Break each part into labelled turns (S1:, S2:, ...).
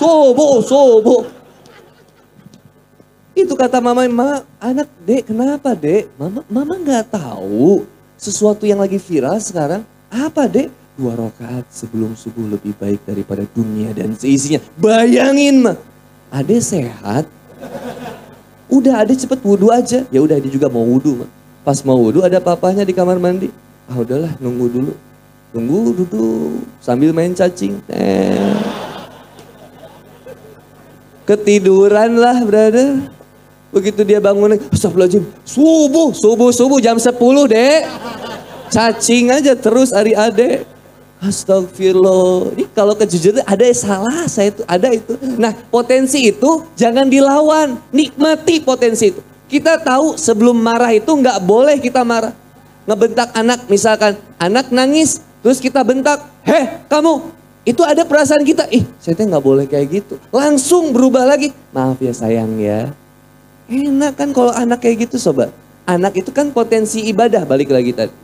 S1: Subuh, subuh. Itu kata mama, ma, anak dek kenapa dek? Mama mama nggak tahu sesuatu yang lagi viral sekarang. Apa dek? Dua rakaat sebelum subuh lebih baik daripada dunia dan seisinya. Bayangin mah, ade sehat. Udah ade cepet wudhu aja. Ya udah dia juga mau wudhu mah. Pas mau wudhu ada papahnya di kamar mandi. Ah udahlah nunggu dulu. Tunggu duduk sambil main cacing. Eh. Ketiduran lah brother. Begitu dia bangun astagfirullahaladzim, subuh, subuh, subuh jam 10 dek. Cacing aja terus hari ade. Astagfirullah. Ini kalau kejujuran ada yang salah, saya itu ada itu. Nah, potensi itu jangan dilawan, nikmati potensi itu. Kita tahu sebelum marah itu nggak boleh kita marah. Ngebentak anak misalkan, anak nangis, terus kita bentak, heh kamu, itu ada perasaan kita, ih saya nggak boleh kayak gitu. Langsung berubah lagi, maaf ya sayang ya. Enak kan kalau anak kayak gitu sobat. Anak itu kan potensi ibadah, balik lagi tadi.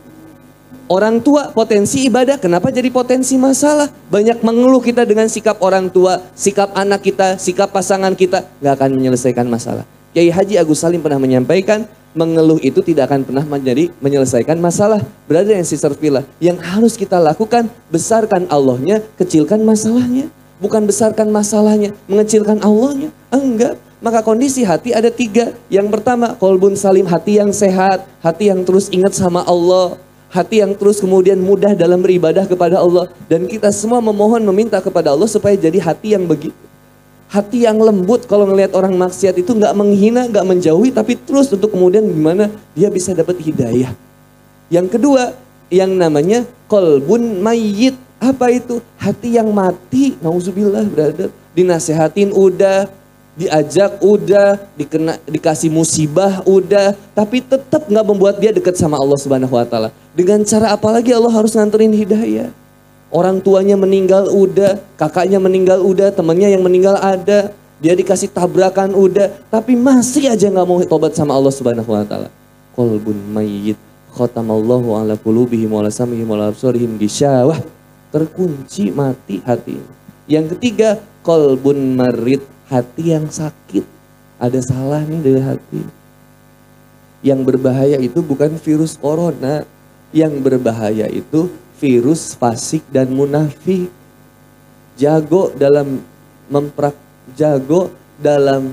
S1: Orang tua potensi ibadah, kenapa jadi potensi masalah? Banyak mengeluh kita dengan sikap orang tua, sikap anak kita, sikap pasangan kita, nggak akan menyelesaikan masalah. Kiai Haji Agus Salim pernah menyampaikan, mengeluh itu tidak akan pernah menjadi menyelesaikan masalah. Berada yang sister Villa, yang harus kita lakukan, besarkan Allahnya, kecilkan masalahnya. Bukan besarkan masalahnya, mengecilkan Allahnya. Enggak. Maka kondisi hati ada tiga. Yang pertama, kolbun salim, hati yang sehat, hati yang terus ingat sama Allah hati yang terus kemudian mudah dalam beribadah kepada Allah dan kita semua memohon meminta kepada Allah supaya jadi hati yang begitu hati yang lembut kalau ngelihat orang maksiat itu nggak menghina nggak menjauhi tapi terus untuk kemudian gimana dia bisa dapat hidayah. Yang kedua yang namanya kolbun mayit apa itu? Hati yang mati. Nauzubillah brother. Dinasehatin udah diajak udah, dikena, dikasih musibah udah, tapi tetap nggak membuat dia dekat sama Allah Subhanahu Wa Taala. Dengan cara apa lagi Allah harus nganterin hidayah? Orang tuanya meninggal udah, kakaknya meninggal udah, temannya yang meninggal ada, dia dikasih tabrakan udah, tapi masih aja nggak mau tobat sama Allah Subhanahu Wa Taala. Kolbun mayyit khatamallahu ala qulubihim wa ala samihim wa absarihim gisyawah. Terkunci mati hati. Yang ketiga, kolbun marid hati yang sakit. Ada salah nih dari hati. Yang berbahaya itu bukan virus corona. Yang berbahaya itu virus fasik dan munafik. Jago dalam memprak jago dalam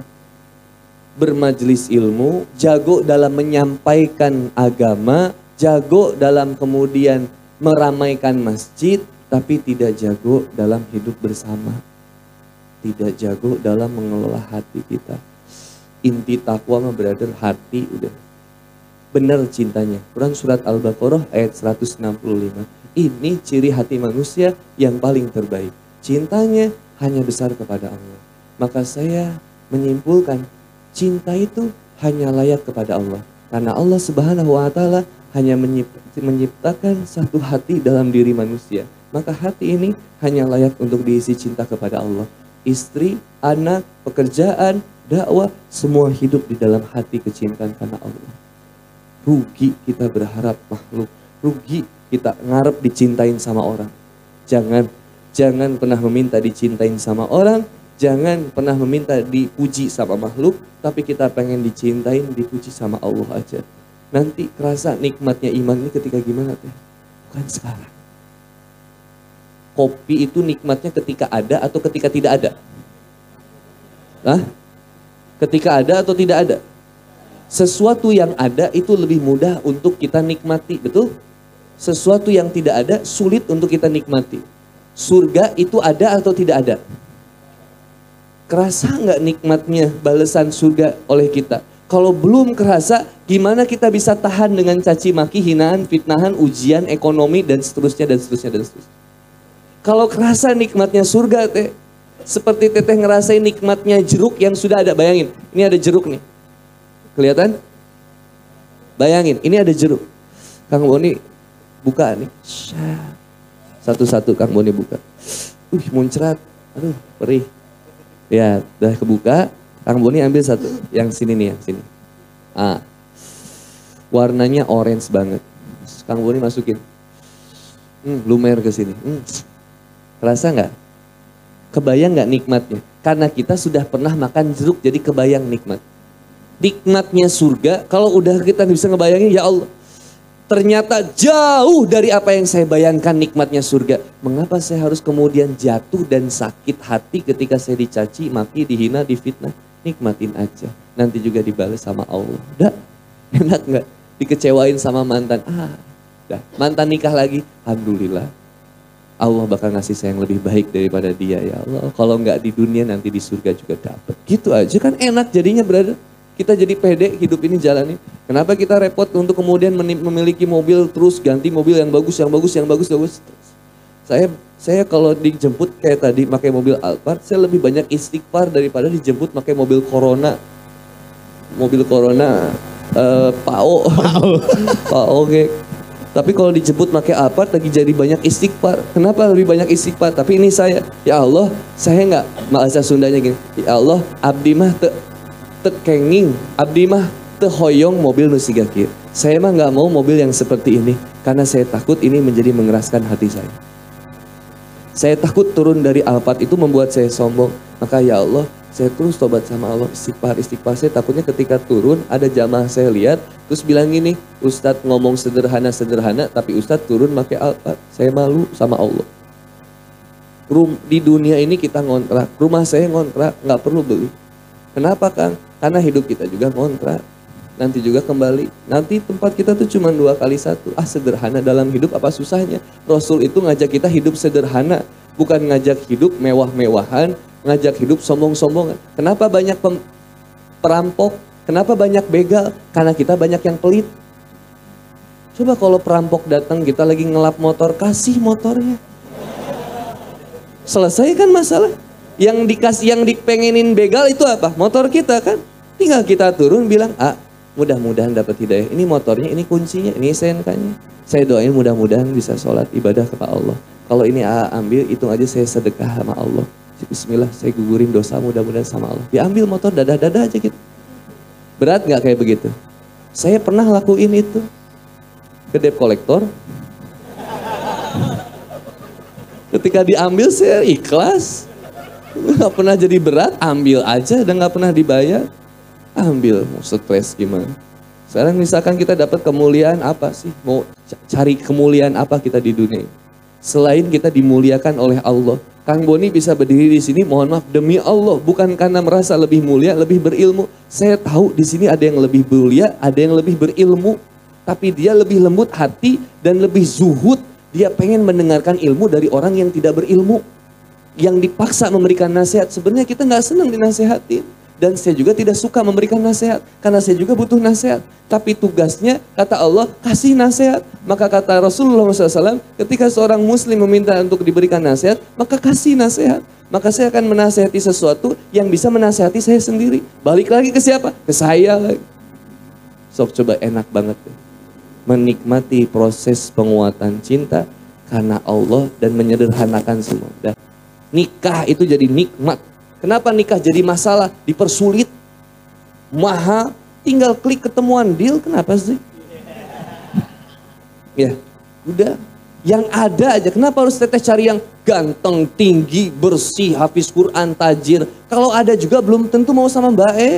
S1: bermajelis ilmu, jago dalam menyampaikan agama, jago dalam kemudian meramaikan masjid, tapi tidak jago dalam hidup bersama tidak jago dalam mengelola hati kita. Inti takwa mah brother hati udah. Benar cintanya. Quran surat Al-Baqarah ayat 165. Ini ciri hati manusia yang paling terbaik. Cintanya hanya besar kepada Allah. Maka saya menyimpulkan cinta itu hanya layak kepada Allah. Karena Allah Subhanahu wa taala hanya menciptakan satu hati dalam diri manusia. Maka hati ini hanya layak untuk diisi cinta kepada Allah istri, anak, pekerjaan, dakwah, semua hidup di dalam hati kecintaan karena Allah. Rugi kita berharap makhluk, rugi kita ngarep dicintain sama orang. Jangan jangan pernah meminta dicintain sama orang, jangan pernah meminta dipuji sama makhluk, tapi kita pengen dicintain, dipuji sama Allah aja. Nanti kerasa nikmatnya iman ini ketika gimana teh? Bukan sekarang kopi itu nikmatnya ketika ada atau ketika tidak ada? Hah? Ketika ada atau tidak ada? Sesuatu yang ada itu lebih mudah untuk kita nikmati, betul? Sesuatu yang tidak ada sulit untuk kita nikmati. Surga itu ada atau tidak ada? Kerasa nggak nikmatnya balasan surga oleh kita? Kalau belum kerasa, gimana kita bisa tahan dengan caci maki, hinaan, fitnahan, ujian, ekonomi, dan seterusnya, dan seterusnya, dan seterusnya. Kalau kerasa nikmatnya surga teh, seperti teteh ngerasain nikmatnya jeruk yang sudah ada. Bayangin, ini ada jeruk nih. Kelihatan? Bayangin, ini ada jeruk. Kang Boni buka nih. Satu-satu Kang Boni buka. Uh, muncrat. Aduh, perih. Ya, udah kebuka. Kang Boni ambil satu. Yang sini nih, yang sini. Ah. Warnanya orange banget. Kang Boni masukin. Hmm, lumer ke sini. Hmm, Kerasa nggak? Kebayang nggak nikmatnya? Karena kita sudah pernah makan jeruk jadi kebayang nikmat. Nikmatnya surga, kalau udah kita bisa ngebayangin, ya Allah, ternyata jauh dari apa yang saya bayangkan nikmatnya surga. Mengapa saya harus kemudian jatuh dan sakit hati ketika saya dicaci, maki, dihina, difitnah? Nikmatin aja. Nanti juga dibalas sama Allah. Udah, enak nggak? Dikecewain sama mantan. Ah, udah. Mantan nikah lagi. Alhamdulillah. Allah bakal ngasih saya yang lebih baik daripada dia ya Allah. Kalau nggak di dunia nanti di surga juga dapat. Gitu aja kan enak jadinya brother. Kita jadi pede hidup ini jalani. Kenapa kita repot untuk kemudian memiliki mobil terus ganti mobil yang bagus, yang bagus, yang bagus, yang bagus. Saya saya kalau dijemput kayak tadi pakai mobil Alphard, saya lebih banyak istighfar daripada dijemput pakai mobil Corona. Mobil Corona uh, Pao. Pao. Tapi kalau dijemput pakai Alphard lagi jadi banyak istighfar. Kenapa lebih banyak istighfar? Tapi ini saya, ya Allah, saya nggak bahasa Sundanya gini. Ya Allah, abdi mah te tekenging abdi mah tehoyong mobil nusiga Saya mah nggak mau mobil yang seperti ini karena saya takut ini menjadi mengeraskan hati saya. Saya takut turun dari Alphard itu membuat saya sombong. Maka ya Allah, saya terus tobat sama Allah, istighfar, istighfar. Saya takutnya ketika turun ada jamaah saya lihat, terus bilang gini, Ustadz ngomong sederhana-sederhana, tapi Ustadz turun pakai Alphard. Saya malu sama Allah. Rum, di dunia ini kita ngontrak, rumah saya ngontrak, nggak perlu beli. Kenapa Kang? Karena hidup kita juga kontrak. Nanti juga kembali. Nanti tempat kita tuh cuma dua kali satu. Ah sederhana dalam hidup apa susahnya? Rasul itu ngajak kita hidup sederhana. Bukan ngajak hidup mewah-mewahan. Ngajak hidup sombong-sombongan. Kenapa banyak perampok? Kenapa banyak begal? Karena kita banyak yang pelit. Coba kalau perampok datang kita lagi ngelap motor, kasih motornya. Selesai kan masalah. Yang dikasih yang dipengenin begal itu apa? Motor kita kan. Tinggal kita turun bilang, ah mudah-mudahan dapat hidayah. Ini motornya, ini kuncinya, ini SNK-nya. Saya doain mudah-mudahan bisa sholat ibadah kepada Allah. Kalau ini A ambil, hitung aja saya sedekah sama Allah. Bismillah, saya gugurin dosa mudah-mudahan sama Allah. Diambil motor dadah-dadah aja gitu. Berat nggak kayak begitu? Saya pernah lakuin itu. Ke debt kolektor. Ketika diambil saya ikhlas. Nggak pernah jadi berat, ambil aja dan nggak pernah dibayar ambil mau stres gimana. Sekarang misalkan kita dapat kemuliaan apa sih? Mau cari kemuliaan apa kita di dunia? Selain kita dimuliakan oleh Allah. Kang Boni bisa berdiri di sini, mohon maaf demi Allah, bukan karena merasa lebih mulia, lebih berilmu. Saya tahu di sini ada yang lebih mulia, ada yang lebih berilmu, tapi dia lebih lembut hati dan lebih zuhud. Dia pengen mendengarkan ilmu dari orang yang tidak berilmu, yang dipaksa memberikan nasihat. Sebenarnya kita nggak senang dinasehatin. Dan saya juga tidak suka memberikan nasihat. Karena saya juga butuh nasihat. Tapi tugasnya, kata Allah, kasih nasihat. Maka kata Rasulullah SAW, ketika seorang muslim meminta untuk diberikan nasihat, maka kasih nasihat. Maka saya akan menasehati sesuatu yang bisa menasehati saya sendiri. Balik lagi ke siapa? Ke saya lagi. Sok coba enak banget. Menikmati proses penguatan cinta karena Allah dan menyederhanakan semua. Nikah itu jadi nikmat Kenapa nikah jadi masalah? Dipersulit. Mahal. Tinggal klik ketemuan deal. Kenapa sih? Ya, udah. Yang ada aja. Kenapa harus teteh cari yang ganteng, tinggi, bersih, hafiz Quran, tajir. Kalau ada juga belum tentu mau sama Mbak E.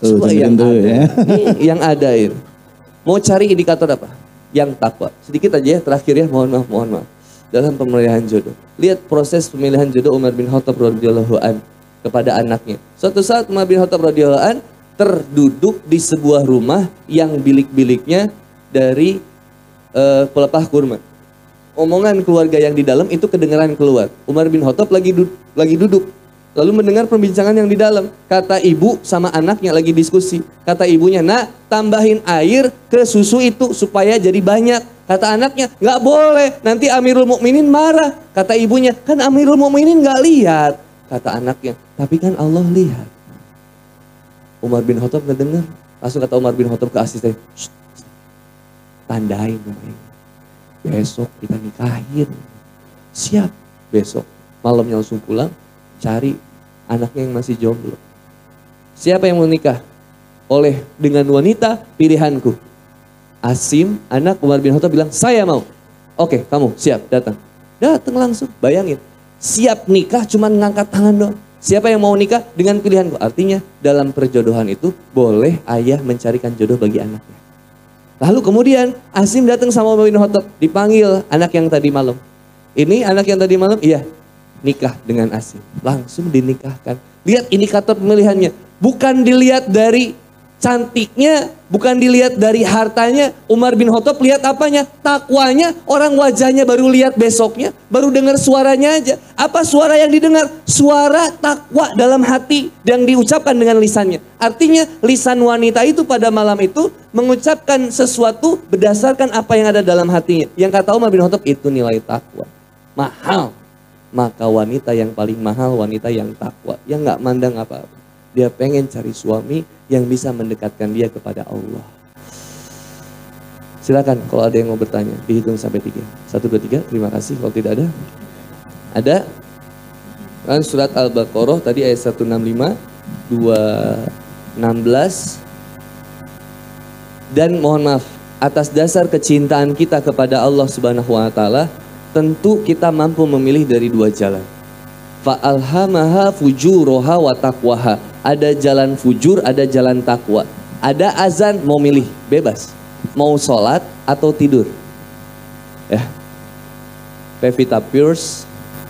S1: Tuh, yang ada. Ya. yang ada ini. Mau cari indikator apa? Yang takwa. Sedikit aja ya terakhir ya, mohon maaf, mohon maaf dalam pemilihan jodoh. Lihat proses pemilihan jodoh Umar bin Khattab radhiyallahu an kepada anaknya. Suatu saat Umar bin Khattab radhiyallahu an terduduk di sebuah rumah yang bilik-biliknya dari uh, pelepah kurma. Omongan keluarga yang di dalam itu kedengaran keluar. Umar bin Khattab lagi du lagi duduk lalu mendengar perbincangan yang di dalam. Kata ibu sama anaknya lagi diskusi. Kata ibunya, nak tambahin air ke susu itu supaya jadi banyak. Kata anaknya, nggak boleh, nanti Amirul Mukminin marah. Kata ibunya, kan Amirul Mukminin nggak lihat. Kata anaknya, tapi kan Allah lihat. Umar bin Khattab dengar. Langsung kata Umar bin Khattab ke asisten, tandain. Besok kita nikahin. Siap, besok. Malamnya langsung pulang, cari anaknya yang masih jomblo. Siapa yang mau nikah? Oleh dengan wanita pilihanku. Asim, anak Umar bin Khattab bilang, saya mau. Oke, kamu siap, datang. Datang langsung, bayangin. siap nikah cuman ngangkat tangan dong. Siapa yang mau nikah dengan pilihanku? Artinya dalam perjodohan itu boleh ayah mencarikan jodoh bagi anaknya. Lalu kemudian Asim datang sama Umar bin Khattab, dipanggil anak yang tadi malam. Ini anak yang tadi malam, iya nikah dengan Asim. Langsung dinikahkan. Lihat indikator pemilihannya. Bukan dilihat dari cantiknya, bukan dilihat dari hartanya. Umar bin Khattab lihat apanya? Takwanya, orang wajahnya baru lihat besoknya, baru dengar suaranya aja. Apa suara yang didengar? Suara takwa dalam hati yang diucapkan dengan lisannya. Artinya lisan wanita itu pada malam itu mengucapkan sesuatu berdasarkan apa yang ada dalam hatinya. Yang kata Umar bin Khattab itu nilai takwa. Mahal. Maka wanita yang paling mahal wanita yang takwa, yang nggak mandang apa-apa. Dia pengen cari suami yang bisa mendekatkan dia kepada Allah. Silakan kalau ada yang mau bertanya, dihitung sampai tiga. Satu, dua, tiga, terima kasih. Kalau tidak ada, ada. Kan surat Al-Baqarah tadi ayat 165, 216. Dan mohon maaf, atas dasar kecintaan kita kepada Allah Subhanahu wa taala, tentu kita mampu memilih dari dua jalan. Fa'alhamaha fujuroha wa taqwaha ada jalan fujur, ada jalan takwa. Ada azan mau milih, bebas. Mau sholat atau tidur. Ya. Pevita Pierce,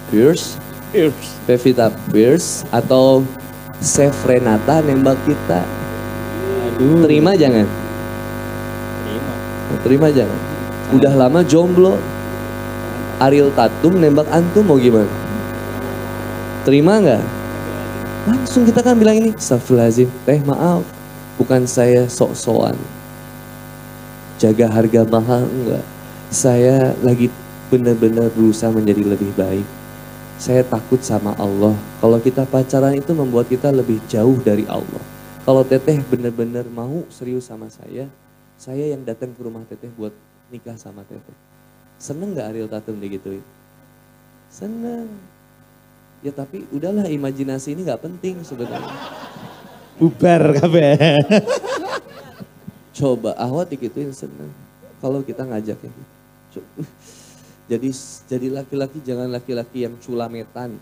S1: Pierce, Pierce. Pevita Pierce atau Chef Renata nembak kita. Aduh. Terima jangan? Terima. Terima jangan? Udah lama jomblo. Ariel Tatum nembak antum mau gimana? Terima nggak? Langsung kita kan bilang ini, Astagfirullahaladzim, teh maaf, bukan saya sok-sokan. Jaga harga mahal, enggak. Saya lagi benar-benar berusaha menjadi lebih baik. Saya takut sama Allah. Kalau kita pacaran itu membuat kita lebih jauh dari Allah. Kalau teteh benar-benar mau serius sama saya, saya yang datang ke rumah teteh buat nikah sama teteh. Seneng gak Ariel Tatum digituin? Seneng. Ya tapi udahlah imajinasi ini nggak penting sebenarnya.
S2: Bubar kabe.
S1: Coba awat dikituin seneng. Kalau kita ngajak ya. Jadi jadi laki-laki jangan laki-laki yang culametan.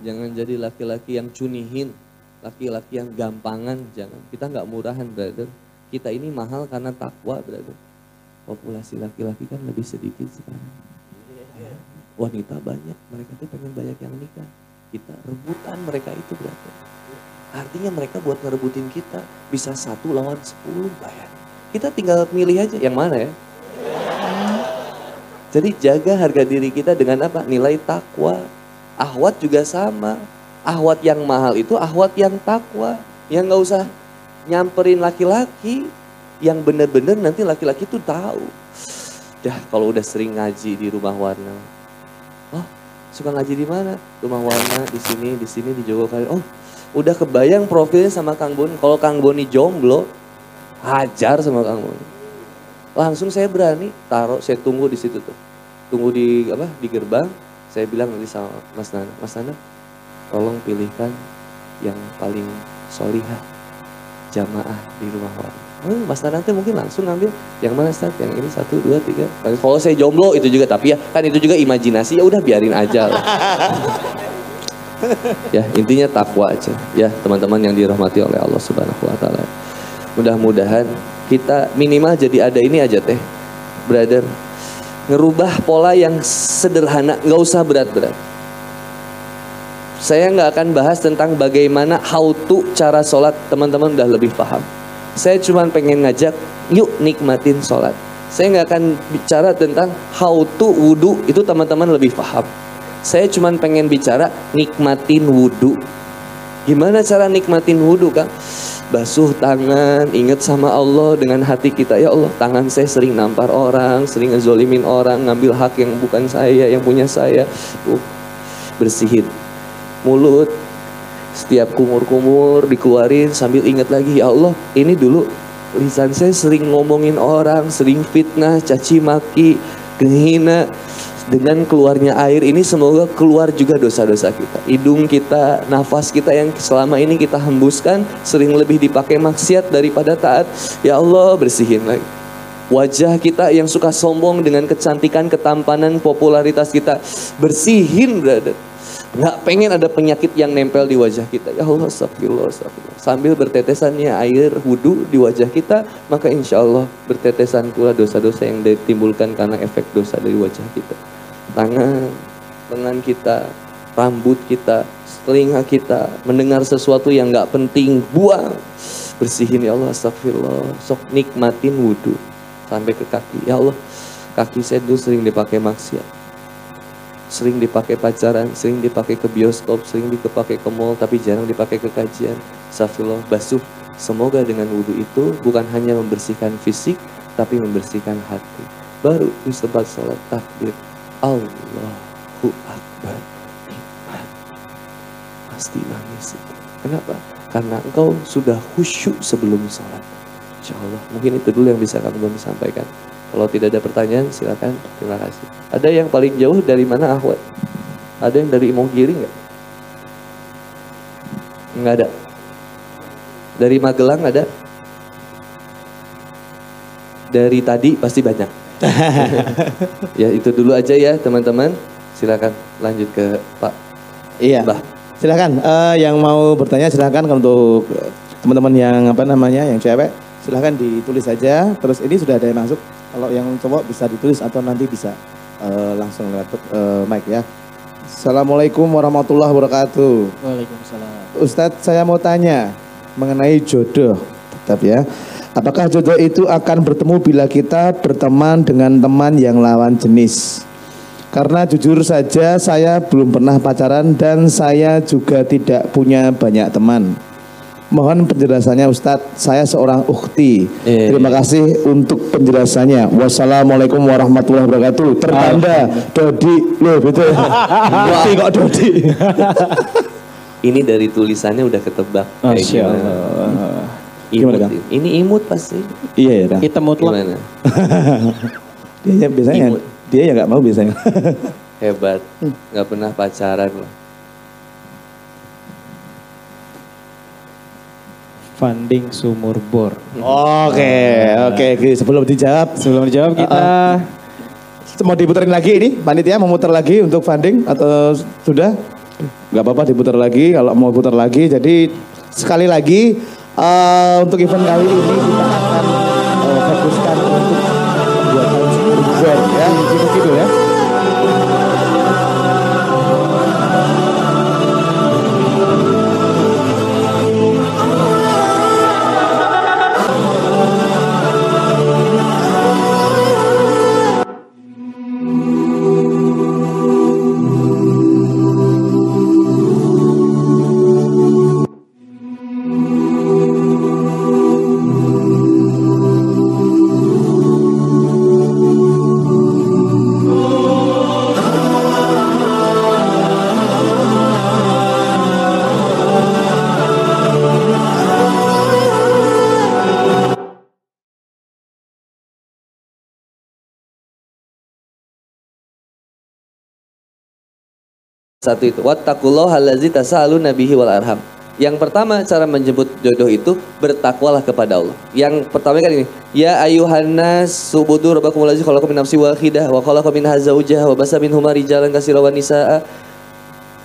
S1: Jangan jadi laki-laki yang cunihin. Laki-laki yang gampangan jangan. Kita nggak murahan brother. Kita ini mahal karena takwa brother. Populasi laki-laki kan lebih sedikit sekarang wanita banyak, mereka tuh pengen banyak yang nikah. Kita rebutan mereka itu berarti. Artinya mereka buat ngerebutin kita bisa satu lawan sepuluh bayar. Kita tinggal milih aja yang mana ya. Jadi jaga harga diri kita dengan apa? Nilai takwa. Ahwat juga sama. Ahwat yang mahal itu ahwat yang takwa. Yang nggak usah nyamperin laki-laki. Yang bener-bener nanti laki-laki itu tahu. Dah kalau udah sering ngaji di rumah warna suka ngaji di mana? Rumah warna di sini, di sini di Jogokarian. Oh, udah kebayang profilnya sama Kang Boni. Kalau Kang Boni jomblo, hajar sama Kang Boni. Langsung saya berani taruh, saya tunggu di situ tuh. Tunggu di apa? Di gerbang. Saya bilang nanti sama Mas Nana, Mas Nana, tolong pilihkan yang paling solihah jamaah di rumah warna. Oh, Mas nanti mungkin langsung ngambil yang mana Ustaz? Yang ini satu, dua, tiga. Kalau saya jomblo itu juga tapi ya kan itu juga imajinasi ya udah biarin aja lah. ya intinya takwa aja ya teman-teman yang dirahmati oleh Allah Subhanahu Wa Taala. Mudah-mudahan kita minimal jadi ada ini aja teh, brother. Ngerubah pola yang sederhana, nggak usah berat-berat. Saya nggak akan bahas tentang bagaimana how to cara sholat, teman-teman udah lebih paham. Saya cuma pengen ngajak, yuk nikmatin sholat. Saya nggak akan bicara tentang how to wudhu, itu teman-teman lebih paham. Saya cuma pengen bicara nikmatin wudhu. Gimana cara nikmatin wudhu kan? Basuh tangan, ingat sama Allah dengan hati kita. Ya Allah, tangan saya sering nampar orang, sering ngezolimin orang, ngambil hak yang bukan saya, yang punya saya. Uh, bersihin mulut, setiap kumur-kumur dikeluarin sambil ingat lagi ya Allah ini dulu lisan saya sering ngomongin orang sering fitnah caci maki menghina dengan keluarnya air ini semoga keluar juga dosa-dosa kita hidung kita nafas kita yang selama ini kita hembuskan sering lebih dipakai maksiat daripada taat ya Allah bersihin lagi Wajah kita yang suka sombong dengan kecantikan, ketampanan, popularitas kita. Bersihin, brother. Nggak pengen ada penyakit yang nempel di wajah kita. Ya Allah, astagfirullah, astagfirullah. Sambil bertetesannya air wudhu di wajah kita, maka insya Allah bertetesan pula dosa-dosa yang ditimbulkan karena efek dosa dari wajah kita. Tangan, lengan kita, rambut kita, telinga kita, mendengar sesuatu yang nggak penting, buang. Bersihin ya Allah, astagfirullah. Sok nikmatin wudhu sampai ke kaki. Ya Allah, kaki saya dulu sering dipakai maksiat sering dipakai pacaran, sering dipakai ke bioskop, sering dipakai ke mall, tapi jarang dipakai ke kajian. Safillah basuh. Semoga dengan wudhu itu bukan hanya membersihkan fisik, tapi membersihkan hati. Baru di tempat sholat takbir. Allahu Akbar. Pasti nangis itu. Kenapa? Karena engkau sudah khusyuk sebelum sholat. Insya Allah. Mungkin itu dulu yang bisa kami sampaikan. Kalau tidak ada pertanyaan silakan. Terima kasih. Ada yang paling jauh dari mana Ahwat? Ada yang dari Imogiri nggak? Nggak ada. Dari Magelang ada? Dari tadi pasti banyak. ya itu dulu aja ya teman-teman. Silakan lanjut ke Pak.
S2: Iya. Mbah. Silakan. Uh, yang mau bertanya silakan untuk teman-teman yang apa namanya yang cewek silahkan ditulis saja. Terus ini sudah ada yang masuk. Kalau yang cowok bisa ditulis atau nanti bisa uh, langsung lewat uh, mic ya. Assalamualaikum warahmatullahi wabarakatuh.
S3: Waalaikumsalam.
S2: Ustadz saya mau tanya mengenai jodoh tetap ya. Apakah jodoh itu akan bertemu bila kita berteman dengan teman yang lawan jenis? Karena jujur saja saya belum pernah pacaran dan saya juga tidak punya banyak teman. Mohon penjelasannya Ustadz, saya seorang ukti. Iya, Terima kasih untuk penjelasannya. Wassalamualaikum warahmatullahi wabarakatuh. Tertanda Dodi, loh betul. Ukti kok Dodi.
S1: Ini dari tulisannya udah ketebak.
S2: Masya Allah.
S1: Imut. Gimana, Ini imut pasti.
S2: Iya ya.
S1: Kita mutlak. Gimana?
S2: dia biasanya imut. dia ya nggak mau biasanya.
S1: Hebat. Nggak pernah pacaran loh.
S3: Funding sumur bor.
S2: Oke, oke. Okay. Sebelum dijawab,
S3: sebelum dijawab kita uh,
S2: uh, mau diputerin lagi ini, panitia mau muter lagi untuk funding atau sudah? Gak apa-apa diputar lagi kalau mau putar lagi. Jadi sekali lagi uh, untuk event kali ini kita
S1: Satu itu. Wattaqullaha allazi tasa'alu nabihi wal arham. Yang pertama cara menjemput jodoh itu bertakwalah kepada Allah. Yang pertama kan ini, ya ayuhannas subudu rabbakum allazi khalaqakum min nafsin wahidah wa khalaqa minha zawjaha wa basa minhuma rijalan katsiran wa nisaa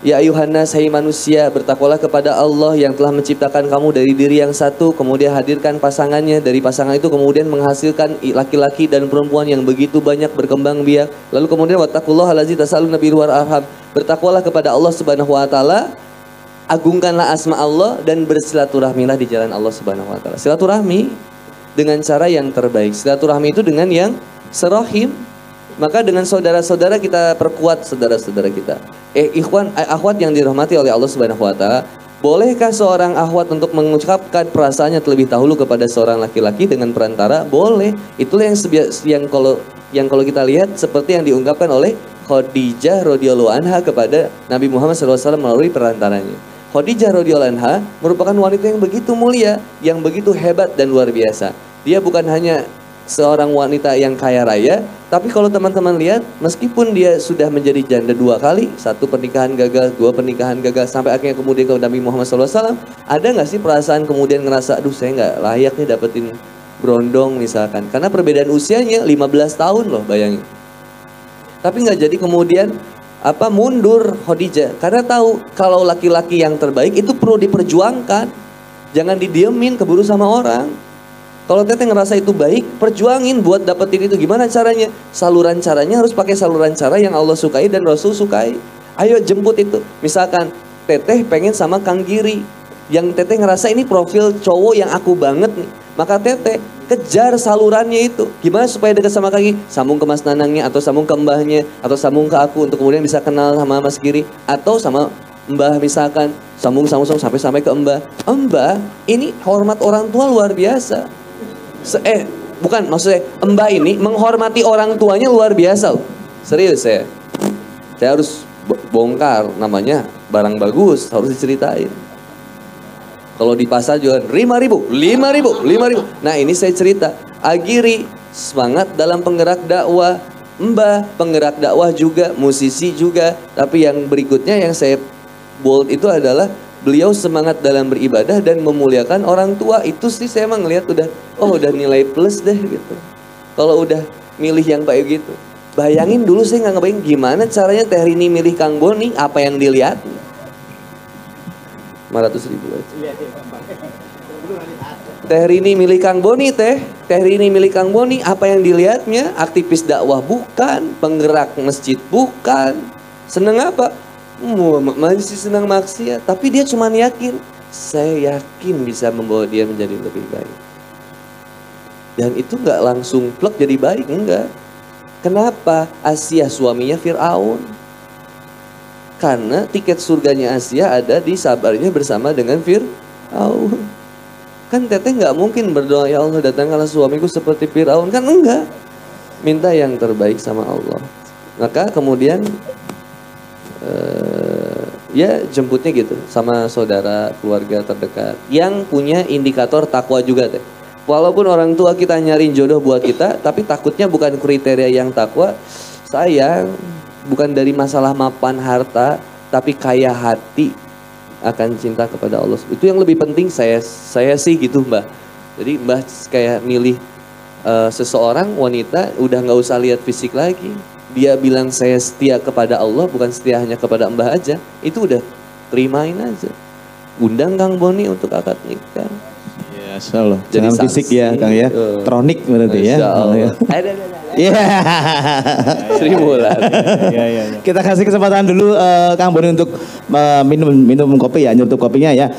S1: Ya ayuhannas hai manusia bertakwalah kepada Allah yang telah menciptakan kamu dari diri yang satu kemudian hadirkan pasangannya dari pasangan itu kemudian menghasilkan laki-laki dan perempuan yang begitu banyak berkembang biak lalu kemudian wattaqullah allazi tasalun nabi luar arham bertakwalah kepada Allah Subhanahu wa taala agungkanlah asma Allah dan bersilaturahmilah di jalan Allah Subhanahu wa taala silaturahmi dengan cara yang terbaik silaturahmi itu dengan yang serohim maka dengan saudara-saudara kita perkuat saudara-saudara kita. Eh ikhwan, eh, akhwat yang dirahmati oleh Allah Subhanahu wa taala, bolehkah seorang akhwat untuk mengucapkan perasaannya terlebih dahulu kepada seorang laki-laki dengan perantara? Boleh. Itulah yang yang kalau yang kalau kita lihat seperti yang diungkapkan oleh Khadijah radhiyallahu anha kepada Nabi Muhammad SAW melalui perantaranya. Khadijah radhiyallahu anha merupakan wanita yang begitu mulia, yang begitu hebat dan luar biasa. Dia bukan hanya seorang wanita yang kaya raya, tapi kalau teman-teman lihat, meskipun dia sudah menjadi janda dua kali, satu pernikahan gagal, dua pernikahan gagal, sampai akhirnya kemudian ke Nabi Muhammad SAW, ada nggak sih perasaan kemudian ngerasa, aduh saya nggak layak nih dapetin Brondong misalkan. Karena perbedaan usianya 15 tahun loh bayangin. Tapi nggak jadi kemudian apa mundur Khadijah karena tahu kalau laki-laki yang terbaik itu perlu diperjuangkan. Jangan didiemin keburu sama orang. Kalau teteh ngerasa itu baik, perjuangin buat dapetin itu. Gimana caranya? Saluran caranya harus pakai saluran cara yang Allah sukai dan Rasul sukai. Ayo jemput itu. Misalkan teteh pengen sama Kang Giri. Yang teteh ngerasa ini profil cowok yang aku banget nih. Maka teteh kejar salurannya itu. Gimana supaya dekat sama Giri? Sambung ke Mas Nanangnya atau sambung ke mbahnya atau sambung ke aku untuk kemudian bisa kenal sama Mas Giri atau sama Mbah misalkan sambung sambung sambung sampai sampai ke Mbah. Mbah ini hormat orang tua luar biasa. Se- eh bukan maksudnya Mbah ini menghormati orang tuanya luar biasa. Serius saya. Saya harus bo- bongkar namanya barang bagus harus diceritain. Kalau di pasar jual lima ribu, lima ribu, lima ribu. Nah ini saya cerita. Agiri semangat dalam penggerak dakwah. Mbah penggerak dakwah juga, musisi juga. Tapi yang berikutnya yang saya bold itu adalah beliau semangat dalam beribadah dan memuliakan orang tua. Itu sih saya emang ngeliat udah, oh udah nilai plus deh gitu. Kalau udah milih yang baik gitu. Bayangin dulu saya nggak ngebayang gimana caranya Teh Rini milih Kang Boni, apa yang dilihat? 500 ribu aja. Teh Rini milih Kang Boni teh, Teh Rini milih Kang Boni, apa yang dilihatnya? Aktivis dakwah bukan, penggerak masjid bukan. Seneng apa? Masih senang maksiat, tapi dia cuma yakin, saya yakin bisa membawa dia menjadi lebih baik. Dan itu nggak langsung plek jadi baik, enggak. Kenapa? Asia suaminya Fir'aun. Karena tiket surganya Asia ada di sabarnya bersama dengan Fir'aun. Kan teteh nggak mungkin berdoa ya Allah datangkanlah suamiku seperti Fir'aun kan enggak. Minta yang terbaik sama Allah. Maka kemudian eh, ya jemputnya gitu sama saudara keluarga terdekat yang punya indikator takwa juga teh. Walaupun orang tua kita nyariin jodoh buat kita, tapi takutnya bukan kriteria yang takwa. Sayang, bukan dari masalah mapan harta, tapi kaya hati akan cinta kepada Allah. Itu yang lebih penting saya saya sih gitu mbak. Jadi mbak kayak milih eh, seseorang wanita udah nggak usah lihat fisik lagi. Dia bilang saya setia kepada Allah bukan setia hanya kepada mbah aja. Itu udah terimain aja. Undang Kang Boni untuk akad nikah.
S2: Ya, Allah.
S1: Jadi
S2: Jangan fisik ya, Kang ya.
S1: Eh.
S2: Tronik berarti ya.
S1: Masya Allah.
S2: Ya.
S1: Ada.
S2: Iya.
S1: Seribu lah.
S3: Iya.
S2: Kita kasih kesempatan dulu eh, Kang Boni untuk eh, minum minum kopi ya, nyetup kopinya ya.